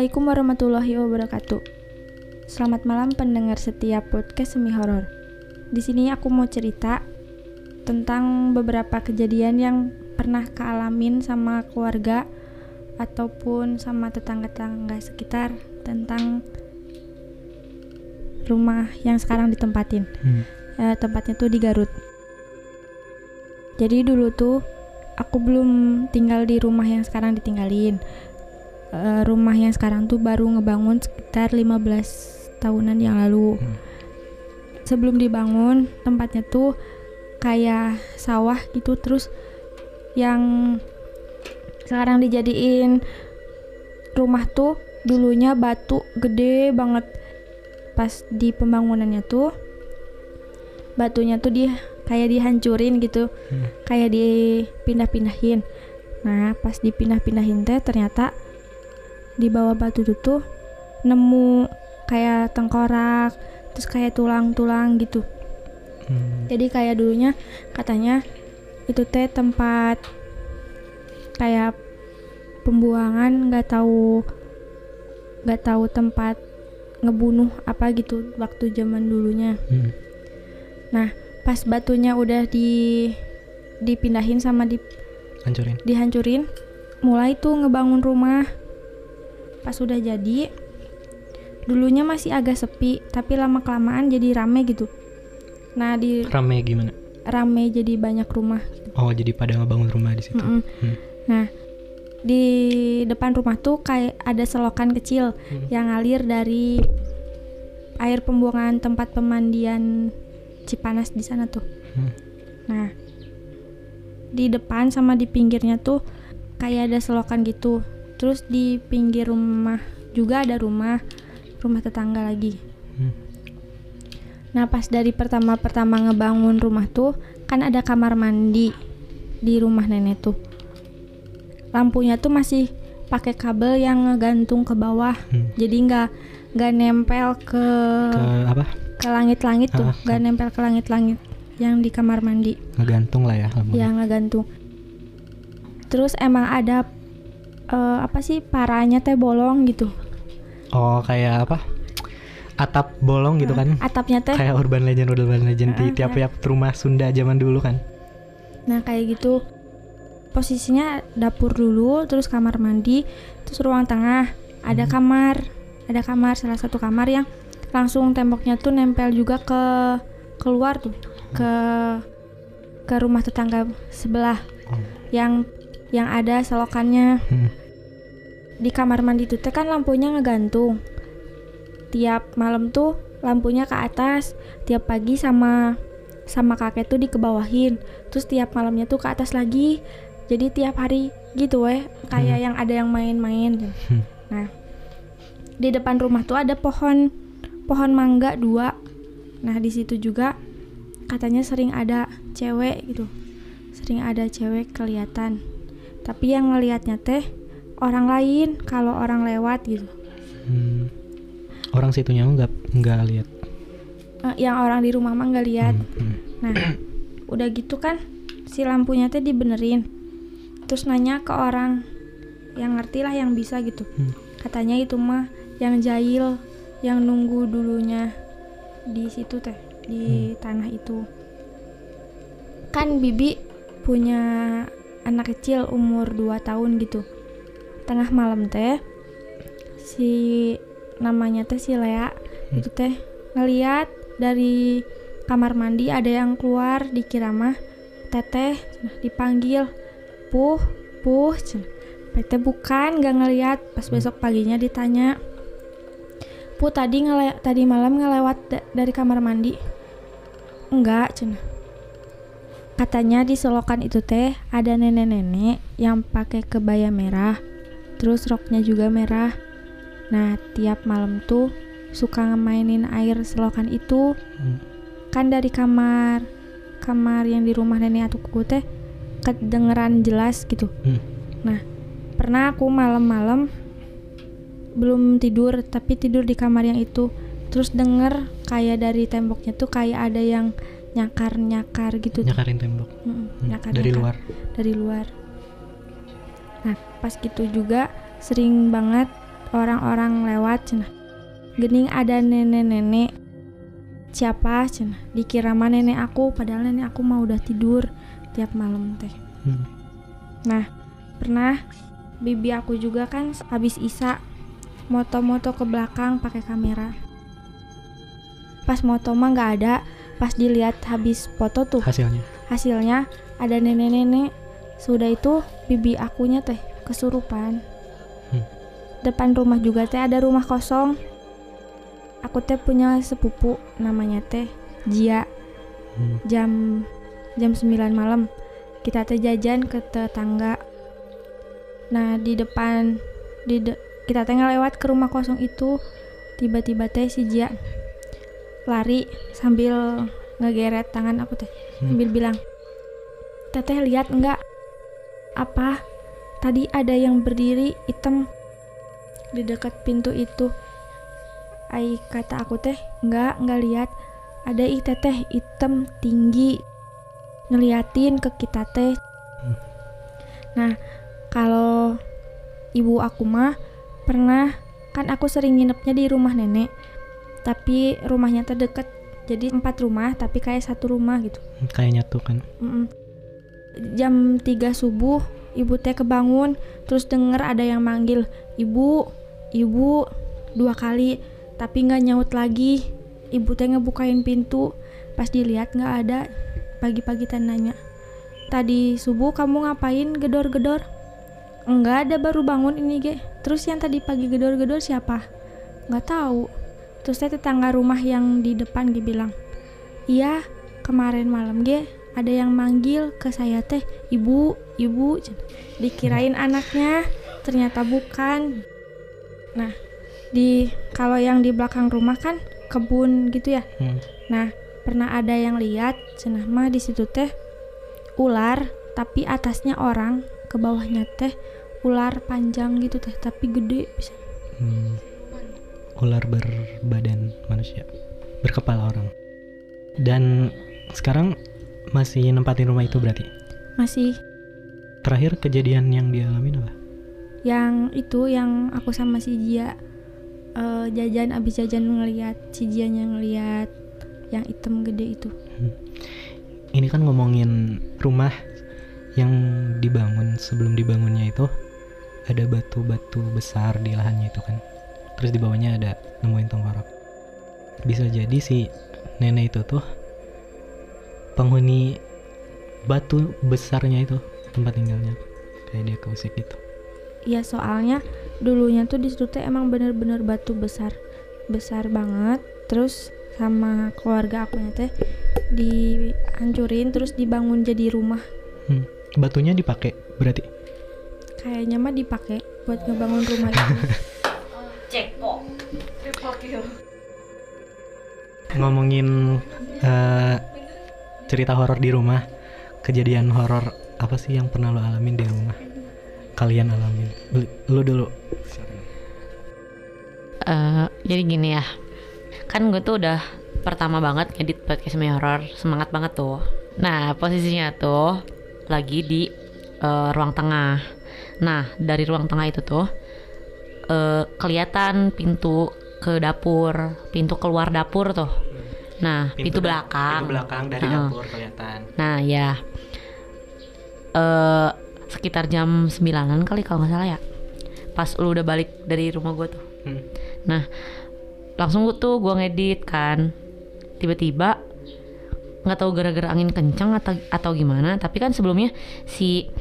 Assalamualaikum warahmatullahi wabarakatuh. Selamat malam pendengar setiap podcast semi horor. Di sini aku mau cerita tentang beberapa kejadian yang pernah kealamin sama keluarga ataupun sama tetangga-tetangga sekitar tentang rumah yang sekarang ditempatin. Hmm. Eh, tempatnya tuh di Garut. Jadi dulu tuh aku belum tinggal di rumah yang sekarang ditinggalin. Eh, rumah yang sekarang tuh baru ngebangun sekitar 15 tahunan yang lalu. Hmm. Sebelum dibangun, tempatnya tuh kayak sawah gitu terus yang sekarang dijadiin rumah tuh dulunya batu gede banget pas di pembangunannya tuh batunya tuh di kayak dihancurin gitu Hmm. kayak dipindah-pindahin nah pas dipindah-pindahin teh ternyata di bawah batu itu tuh nemu kayak tengkorak terus kayak tulang-tulang gitu Hmm. jadi kayak dulunya katanya itu teh tempat kayak pembuangan nggak tahu nggak tahu tempat ngebunuh apa gitu waktu zaman dulunya Hmm. pas batunya udah di dipindahin sama di, Hancurin. dihancurin mulai tuh ngebangun rumah pas udah jadi dulunya masih agak sepi tapi lama kelamaan jadi rame gitu nah di Rame gimana? rame jadi banyak rumah Oh, jadi pada ngebangun rumah di situ. Mm-mm. Hmm. Nah, di depan rumah tuh kayak ada selokan kecil Hmm. yang ngalir dari air pembuangan tempat pemandian Cipanas di sana tuh. Hmm. Nah, di depan sama di pinggirnya tuh kayak ada selokan gitu. Terus di pinggir rumah juga ada rumah, rumah tetangga lagi. Hmm. Nah, pas dari pertama-pertama ngebangun rumah tuh kan ada kamar mandi di rumah nenek tuh. Lampunya tuh masih pakai kabel yang ngegantung ke bawah. Hmm. Jadi nggak nggak nempel ke Ke apa? ke langit-langit tuh, Ah, nggak nempel ke langit-langit yang di kamar mandi. Ngegantung lah ya lampunya. Ya ngegantung. Terus emang ada eh, apa sih paranya teh bolong gitu. Oh, kayak apa? Atap bolong gitu kan? Atapnya teh Kayak urban legend urban legend di tiap-tiap rumah Sunda zaman dulu kan. Nah kayak gitu posisinya dapur dulu, terus kamar mandi, terus ruang tengah ada Hmm. kamar, ada kamar salah satu kamar yang langsung temboknya tuh nempel juga ke keluar tuh ke ke rumah tetangga sebelah Oh. yang yang ada selokannya. Hmm. di kamar mandi teh kan lampunya ngegantung. Tiap malam tuh lampunya ke atas tiap pagi sama sama kakek tuh dikebawahin. Terus tiap malamnya tuh ke atas lagi. Jadi tiap hari gitu weh kayak Hmm. yang ada yang main-main. Hmm. nah di depan rumah tuh ada pohon pohon mangga dua. Nah di situ juga katanya sering ada cewek gitu. Sering ada cewek kelihatan tapi yang ngelihatnya teh orang lain kalau orang lewat gitu Hmm. Orang situnya nggak nggak lihat. Eh, yang orang di rumah mah nggak lihat Hmm. Hmm. nah udah gitu kan si lampunya teh dibenerin terus nanya ke orang yang ngerti lah yang bisa gitu Hmm. katanya itu mah yang jahil yang nunggu dulunya di situ teh di tanah itu kan bibi punya anak kecil umur 2 tahun gitu. Tengah malam teh si namanya teh si Lea Hmm. itu teh ngeliat dari kamar mandi ada yang keluar dikira mah teteh cenah, dipanggil puh puh. PT bukan gak ngeliat. Pas besok paginya ditanya Pu tadi ngele tadi malam ngelewat da- dari kamar mandi? Enggak cenah katanya di selokan itu teh ada nenek-nenek yang pakai kebaya merah terus roknya juga merah nah tiap malam tuh suka ngemainin air selokan itu Hmm. kan dari kamar kamar yang di rumah nenek atuku teh kedengeran jelas gitu Hmm. nah pernah aku malam-malam belum tidur tapi tidur di kamar yang itu terus denger kayak dari temboknya tuh kayak ada yang nyakar-nyakar gitu Nyakarin tembok. Mm-mm, Hmm. nyakar-nyakar Dari luar. dari luar nah pas gitu juga sering banget orang-orang lewat cenah gening ada nenek-nenek siapa cenah dikira mah nenek aku padahal nenek aku mah udah tidur tiap malam teh Hmm. nah pernah bibi aku juga kan habis isa moto-moto ke belakang pakai kamera pas moto mah nggak ada pas dilihat habis foto tuh Hasilnya. hasilnya ada nenek-nenek sudah itu bibi akunya teh kesurupan Hmm. depan rumah juga teh ada rumah kosong aku teh punya sepupu namanya teh Jia Hmm. jam jam 9 malam kita teh jajan ke tetangga nah di depan di de- kita teh lewat ke rumah kosong itu tiba-tiba teh si Jia lari sambil ngegeret tangan aku teh Hmm. sambil bilang teteh lihat enggak? Apa? Tadi ada yang berdiri hitam di dekat pintu itu. Ai kata aku teh enggak enggak lihat. Ada ih teteh hitam tinggi ngeliatin ke kita teh. Hmm. nah kalau ibu aku mah pernah kan aku sering nginepnya di rumah nenek tapi rumahnya terdekat. Jadi empat rumah tapi kayak satu rumah gitu. Kayak nyatu kan. Mm-mm. Jam 3 subuh ibu teh kebangun terus denger ada yang manggil ibu ibu dua kali tapi nggak nyaut lagi. Ibu teh ngebukain pintu pas dilihat nggak ada. Pagi-pagi teh nanya tadi subuh kamu ngapain gedor-gedor? Enggak ada baru bangun ini ge. Terus yang tadi pagi gedor-gedor siapa? Nggak tahu terus teh tetangga rumah yang di depan ge bilang iya kemarin malam ge ada yang manggil ke saya teh ibu ibu dikirain anaknya ternyata bukan nah di kalau yang di belakang rumah kan kebun gitu ya Hmm. nah pernah ada yang lihat cenah mah di situ teh ular tapi atasnya orang ke bawahnya teh ular panjang gitu teh tapi gede bisa Hmm. Ular berbadan manusia, berkepala orang. Dan sekarang masih nempatin rumah itu berarti. masih Terakhir kejadian yang dialami apa? yang itu yang aku sama si Jia eh, jajan abis jajan ngeliat si Jianya ngeliat yang hitam gede itu Ini kan ngomongin rumah yang dibangun sebelum dibangunnya itu ada batu-batu besar di lahannya itu kan. Terus di bawahnya ada nemuin tengkorak. Bisa jadi si nenek itu tuh penghuni batu besarnya itu tempat tinggalnya. Kayak dia keusik gitu. Iya soalnya dulunya tuh di situ teh emang bener-bener batu besar besar banget terus sama keluarga aku teh dihancurin terus dibangun jadi rumah Hmm. Batunya dipakai berarti. kayaknya mah dipakai buat ngebangun rumah itu ngomongin eh, cerita horor di rumah kejadian horor apa sih yang pernah lo alamin di rumah? Kalian alamin. Lu, lu dulu. Eh, jadi gini ya. Kan gue tuh udah pertama banget ngedit podcast semi horror semangat banget tuh. Nah posisinya tuh lagi di eh, ruang tengah. Nah dari ruang tengah itu tuh eh, kelihatan pintu ke dapur pintu keluar dapur tuh. Nah pintu, da- belakang. pintu belakang dari Heeh. dapur kelihatan. Nah ya eh sekitar jam 9an kali kalau nggak salah ya. Pas lu udah balik dari rumah gue tuh. Hmm. Nah langsung gua tuh gue ngedit kan. Tiba-tiba nggak tahu gara-gara angin kencang atau atau gimana Tapi kan sebelumnya si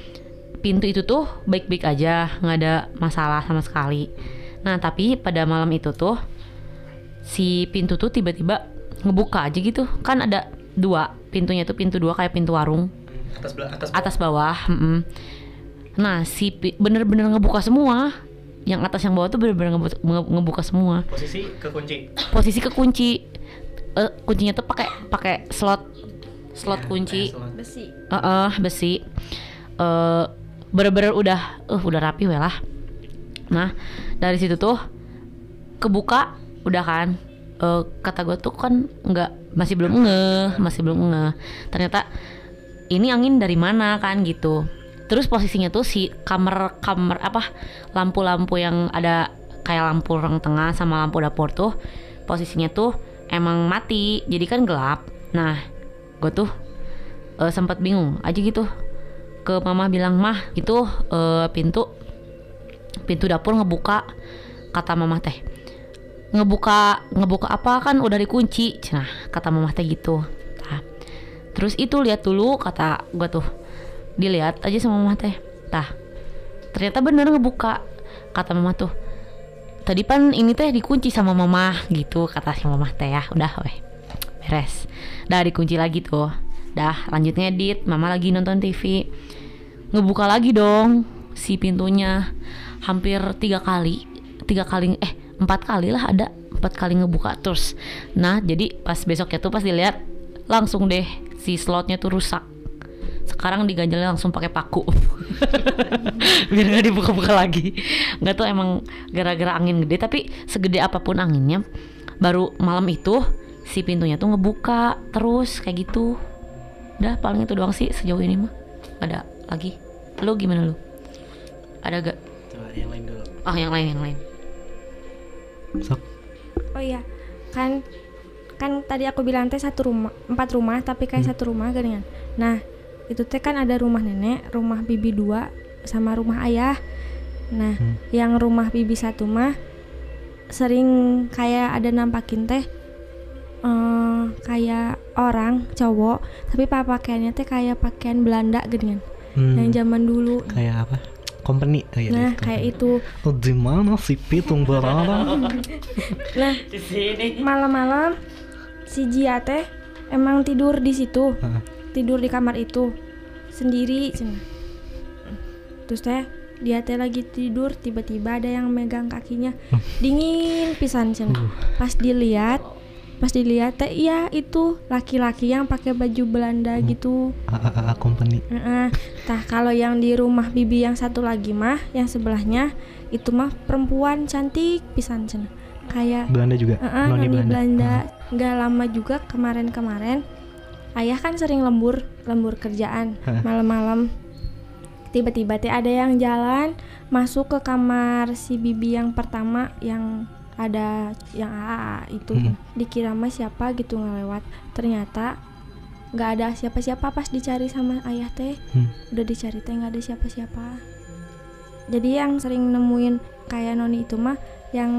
pintu itu tuh baik-baik aja nggak ada masalah sama sekali. Nah tapi pada malam itu tuh si pintu tuh tiba-tiba ngebuka aja gitu. Kan ada dua pintunya tuh pintu dua kayak pintu warung. Atas bela- atas atas bawah mm-mm. nah si bener-bener ngebuka semua. Yang atas yang bawah tuh bener-bener ngebu- nge- ngebuka semua. Posisi kekunci posisi kekunci Eh, kuncinya tuh pakai pakai slot slot kunci. besi. Heeh, besi. Eh bener-bener udah uh udah rapi weh nah dari situ tuh kebuka udah kan. Eh, kata gue tuh kan nggak masih belum ngeh masih belum ngeh. Ternyata ini angin dari mana kan gitu. Terus posisinya tuh si kamar kamar apa lampu-lampu yang ada kayak lampu ruang tengah sama lampu dapur tuh posisinya tuh emang mati jadi kan gelap. Nah gue tuh eh, sempat bingung aja gitu ke mama bilang mah itu eh, pintu pintu dapur ngebuka kata mama teh. Ngebuka ngebuka apa? Kan udah dikunci. Nah kata mama teh gitu. Tah. terus itu lihat dulu kata gue tuh. Dilihat aja sama mama teh. Tah ternyata bener ngebuka kata mama tuh. Tadi pan ini teh dikunci sama mama gitu kata si mama teh ya. Udah weh beres. Dah dikunci lagi tuh. Dah lanjut ngedit mama lagi nonton TV ngebuka lagi dong si pintunya. Hampir tiga kali tiga kali eh empat kali lah ada empat kali ngebuka terus. Nah jadi pas besoknya tuh pas dilihat langsung deh si slotnya tuh rusak. Sekarang diganjelnya langsung pakai paku. Biar nggak dibuka-buka lagi. Nggak tuh emang gara-gara angin gede tapi segede apa pun anginnya baru malam itu si pintunya tuh ngebuka terus kayak gitu. Udah paling itu doang sih sejauh ini mah. Ada lagi lu gimana lu ada gak Coba yang lain dulu. oh yang lain yang lain Sok. Oh iya, kan kan tadi aku bilang teh satu rumah, empat rumah tapi kayak Hmm. satu rumah geningan. Nah, itu teh kan ada rumah nenek, rumah bibi dua sama rumah ayah. Nah, Hmm. yang rumah bibi satu mah sering kayak ada nampakin teh eh kayak orang cowok tapi pa- pakaiannya teh kayak pakaian Belanda geningan. Hmm, Yang zaman dulu. kayak apa? Company. Oh, iya, Nah, iya, kayak itu. Oh, di mana si pitung berada? Nah, malam-malam si Jia teh emang tidur di situ Heeh. tidur di kamar itu sendiri terus teh dia teh lagi tidur tiba-tiba ada yang megang kakinya dingin pisan cenah. Uh. pas dilihat pas dilihat teh iya itu laki-laki yang pakai baju Belanda gitu AAA company. Heeh. Tah kalau yang di rumah bibi yang satu lagi mah yang sebelahnya itu mah perempuan cantik pisan cenah kayak Belanda juga. Heeh, Noni noni Belanda. Belanda. Nggak lama juga kemarin-kemarin ayah kan sering lembur lembur kerjaan Hah. malam-malam. Tiba-tiba teh ada yang jalan masuk ke kamar si bibi yang pertama yang ada yang AA itu Mm. dikira mah siapa gitu ngelewat ternyata nggak ada siapa-siapa pas dicari sama ayah teh Hmm. udah dicari teh nggak ada siapa-siapa jadi yang sering nemuin kayak noni itu mah yang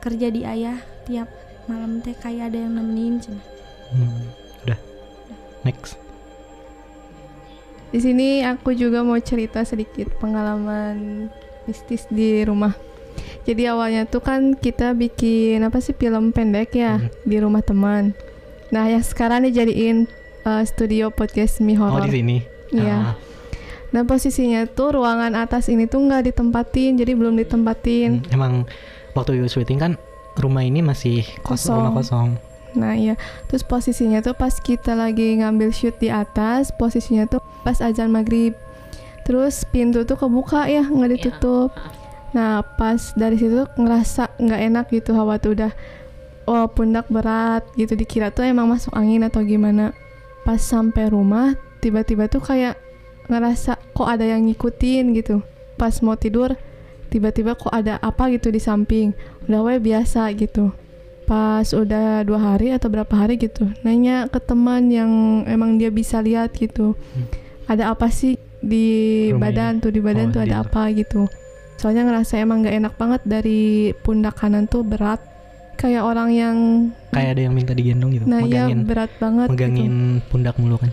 kerja di ayah tiap malam teh kayak ada yang nemenin cenah. Hmm. Udah. Next. Di sini aku juga mau cerita sedikit pengalaman mistis di rumah. Jadi awalnya tuh kan kita bikin apa sih film pendek ya Mhm. di rumah teman. Nah yang sekarang dijadiin uh, studio podcast mi Oh, horror. di sini. Iya. Ah, Nah posisinya tuh ruangan atas ini tuh nggak ditempatin, jadi belum ditempatin. hmm, Emang waktu you syuting kan rumah ini masih kos Kosong. rumah kosong. Nah iya, terus posisinya tuh pas kita lagi ngambil shoot di atas, posisinya tuh pas azan maghrib. Terus pintu tuh kebuka ya, nggak ditutup. Nah pas dari situ ngerasa nggak enak gitu hawa tuh udah oh pundak berat gitu dikira tuh emang masuk angin atau gimana. Pas sampai rumah tiba-tiba tuh kayak ngerasa kok ada yang ngikutin gitu. Pas mau tidur tiba-tiba kok ada apa gitu di samping. Udah we biasa gitu pas udah dua hari atau berapa hari gitu nanya ke teman yang emang dia bisa lihat gitu ada apa sih di Rumah badan ini. tuh di badan Oh, tuh ada apa gitu soalnya ngerasa emang nggak enak banget dari pundak kanan tuh berat kayak orang yang Kayak ada yang minta digendong gitu. nah ya megangin berat banget gitu. megangin pundak mulu kan.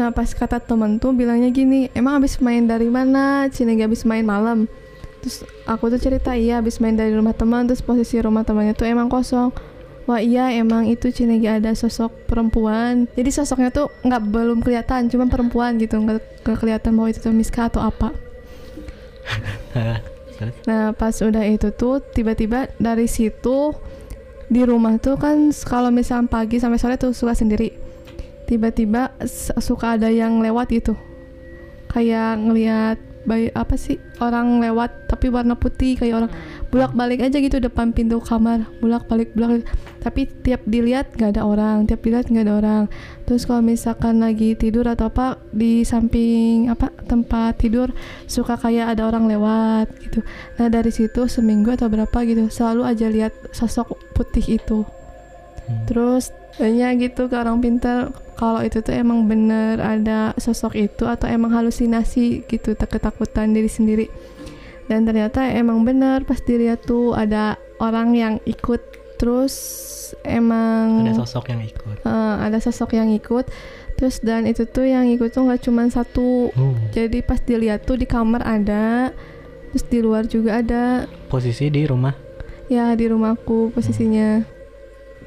Nah pas kata temen tuh bilangnya gini, emang abis main dari mana? Cina abis main malam. Terus aku tuh cerita iya abis main dari rumah teman, terus posisi rumah temannya tuh emang kosong. Wah iya emang itu Cina ada sosok perempuan. Jadi sosoknya tuh nggak belum kelihatan, cuma perempuan gitu, nggak kelihatan bahwa itu tuh Miska atau apa. Nah pas udah itu tuh tiba-tiba dari situ di rumah tuh kan kalau misal pagi sampai sore tuh suka sendiri. Tiba-tiba suka ada yang lewat gitu. Kayak ngelihat bayi apa sih? Orang lewat tapi warna putih kayak orang bolak balik aja gitu depan pintu kamar. Bolak balik bolak tapi tiap dilihat nggak ada orang tiap dilihat nggak ada orang. Terus kalau misalkan lagi tidur atau apa di samping apa tempat tidur suka kayak ada orang lewat gitu. Nah dari situ seminggu atau berapa gitu selalu aja lihat sosok putih itu. Hmm. terus tanya gitu ke orang pintar kalau itu tuh emang bener ada sosok itu atau emang halusinasi gitu tak ketakutan diri sendiri. Dan ternyata emang bener pas dilihat tuh ada orang yang ikut terus emang ada sosok yang ikut. Eh, ada sosok yang ikut. Terus dan itu tuh yang ikut tuh nggak cuma satu. Oh jadi pas dilihat tuh di kamar ada terus di luar juga ada. Posisi di rumah? Ya di rumahku posisinya.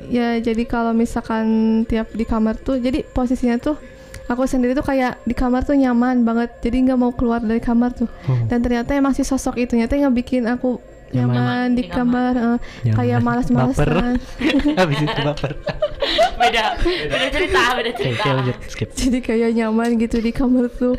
Ya jadi kalau misalkan tiap di kamar tuh, jadi posisinya tuh aku sendiri tuh kayak di kamar tuh nyaman banget. Jadi nggak mau keluar dari kamar tuh. oh, Dan ternyata emang si sosok itu nyata yang bikin aku Nyaman. nyaman, di kamar. kamar, eh, nyaman. kayak malas-malasan. habis itu baper beda beda cerita beda cerita oke, lanjut skip jadi kayak nyaman gitu di kamar tuh.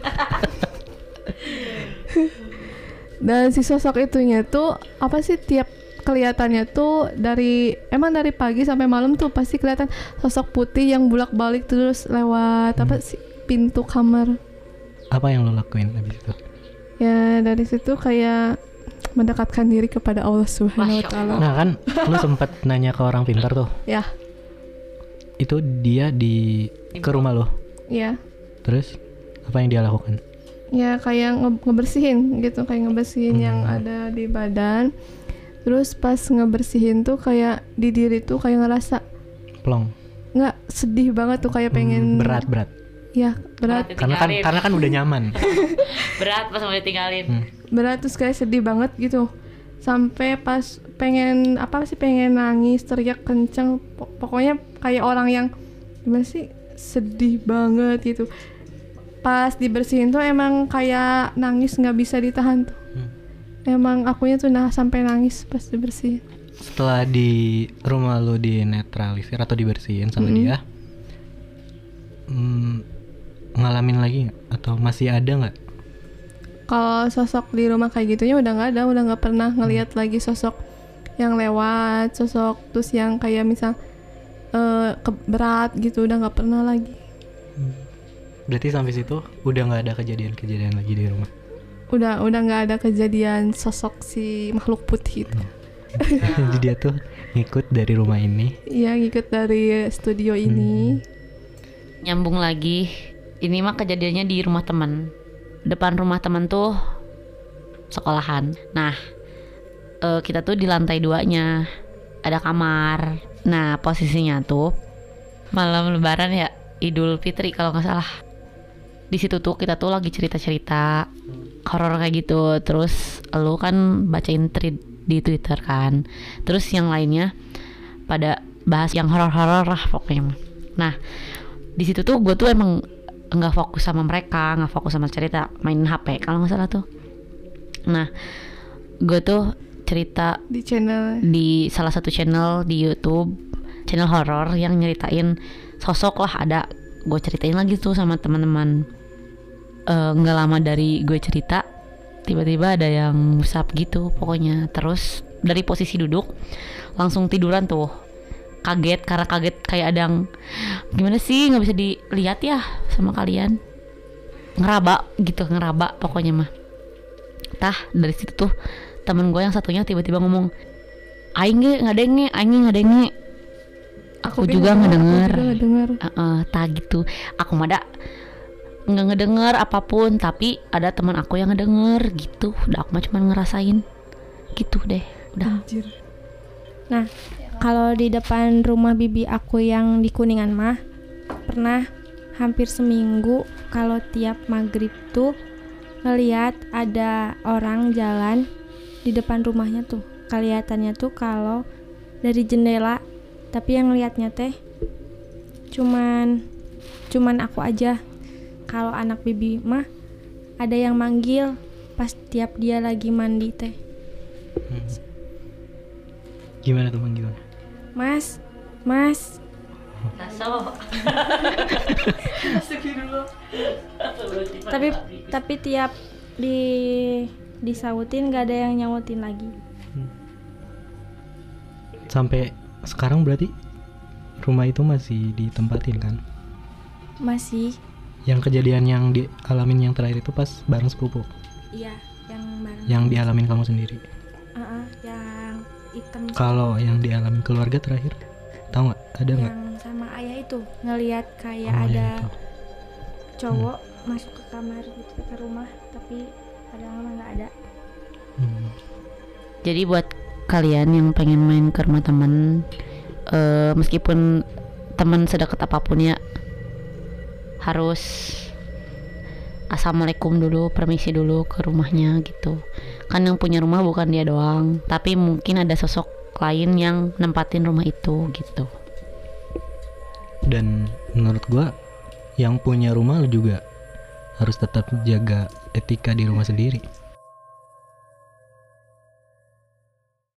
Dan si sosok itunya tuh apa sih tiap kelihatannya tuh dari emang dari pagi sampai malam tuh pasti kelihatan sosok putih yang bolak-balik terus lewat apa sih pintu kamar. apa yang lo lakuin habis itu Ya dari situ kayak mendekatkan diri kepada Allah Subhanahu wa taala. nah kan lo sempat nanya ke orang pintar tuh Ya, itu dia di ke rumah lo ya. terus apa yang dia lakukan Ya kayak nge- ngebersihin gitu, kayak ngebersihin yang Hmm. ada di badan. Terus pas ngebersihin tuh kayak di diri tuh kayak ngerasa plong. Nggak sedih banget tuh kayak pengen Hmm, berat berat. Ya berat. Karena kan karena kan udah nyaman. Berat pas mau ditinggalin. Hmm. berat terus kayak sedih banget gitu. Sampai pas pengen apa sih pengen nangis teriak kenceng. Pok- pokoknya kayak orang yang gimana sih sedih banget gitu. Pas dibersihin tuh emang kayak nangis nggak bisa ditahan tuh. Emang akunya tuh nah sampai nangis pas dibersihin setelah di rumah lo dinetralisir atau dibersihin sama Mm-mm. dia hmm, ngalamin lagi nggak? Atau masih ada nggak? Kalau sosok di rumah kayak gitunya udah nggak ada udah nggak pernah ngelihat lagi sosok yang lewat sosok terus yang kayak misal ke- berat gitu udah nggak pernah lagi. Berarti sampai situ udah nggak ada kejadian-kejadian lagi di rumah udah udah nggak ada kejadian sosok si makhluk putih itu. Jadi dia tuh ngikut dari rumah ini. Iya ngikut dari studio ini. Nyambung lagi ini mah kejadiannya di rumah teman. Depan rumah teman tuh sekolahan. Nah eh, kita tuh di lantai duanya. Ada kamar. Nah posisinya tuh malam lebaran ya idul fitri kalau nggak salah. Di situ tuh kita tuh lagi cerita cerita horor kayak gitu. Terus lu kan bacain thread di twitter kan. Terus yang lainnya pada bahas yang horor-horor lah pokoknya nah di situ tuh gue tuh emang nggak fokus sama mereka nggak fokus sama cerita main hp kalau nggak salah tuh. Nah gue tuh cerita di channel. di salah satu channel di YouTube channel horor yang nyeritain sosok lah ada. Gue ceritain lagi tuh sama teman-teman Eh, nggak lama dari gue cerita tiba-tiba ada yang musap gitu pokoknya. Terus dari posisi duduk langsung tiduran tuh. Kaget karena kaget kayak ada yang gimana sih? Nggak bisa dilihat ya sama kalian. Ngeraba gitu ngeraba pokoknya mah. Tah dari situ tuh temen gue yang satunya tiba-tiba ngomong aing ge ngadenge aing ge ngadenge aku, juga ngedenger aku juga ngedenger. Heeh, tah gitu. Aku mah ada nggak ngedenger apa pun tapi ada teman aku yang ngedenger gitu udah aku mah cuma ngerasain gitu deh udah Anjir. Nah, kalau di depan rumah bibi aku yang di Kuningan mah pernah hampir seminggu kalau tiap maghrib tuh ngeliat ada orang jalan di depan rumahnya tuh. Kelihatannya tuh kalau dari jendela, tapi yang ngeliatnya teh cuman cuman aku aja. Kalau anak bibi mah ada yang manggil pas tiap dia lagi mandi teh. gimana tuh Bang, gimana Mas, Mas, tapi tapi tiap di disautin nggak ada yang nyautin lagi. Sampai sekarang berarti rumah itu masih ditempatin kan? Masih yang kejadian yang dialamin yang terakhir itu pas bareng sepupu? Iya yang bareng. Yang dialamin kamu sendiri? Uh-uh, yang hitam kalau yang dialamin keluarga terakhir tahu nggak? Ada nggak? Yang sama ayah itu ngelihat kayak Oh, ada itu. cowok masuk ke kamar gitu ke rumah tapi padahal nggak ada. Hmm. Jadi buat kalian yang pengen main ke rumah teman, eh, meskipun teman sedekat apa pun ya, harus assalamualaikum dulu, permisi dulu ke rumahnya gitu. Kan yang punya rumah bukan dia doang, tapi mungkin ada sosok lain yang nempatin rumah itu gitu. dan menurut gua yang punya rumah lu juga harus tetap jaga etika di rumah sendiri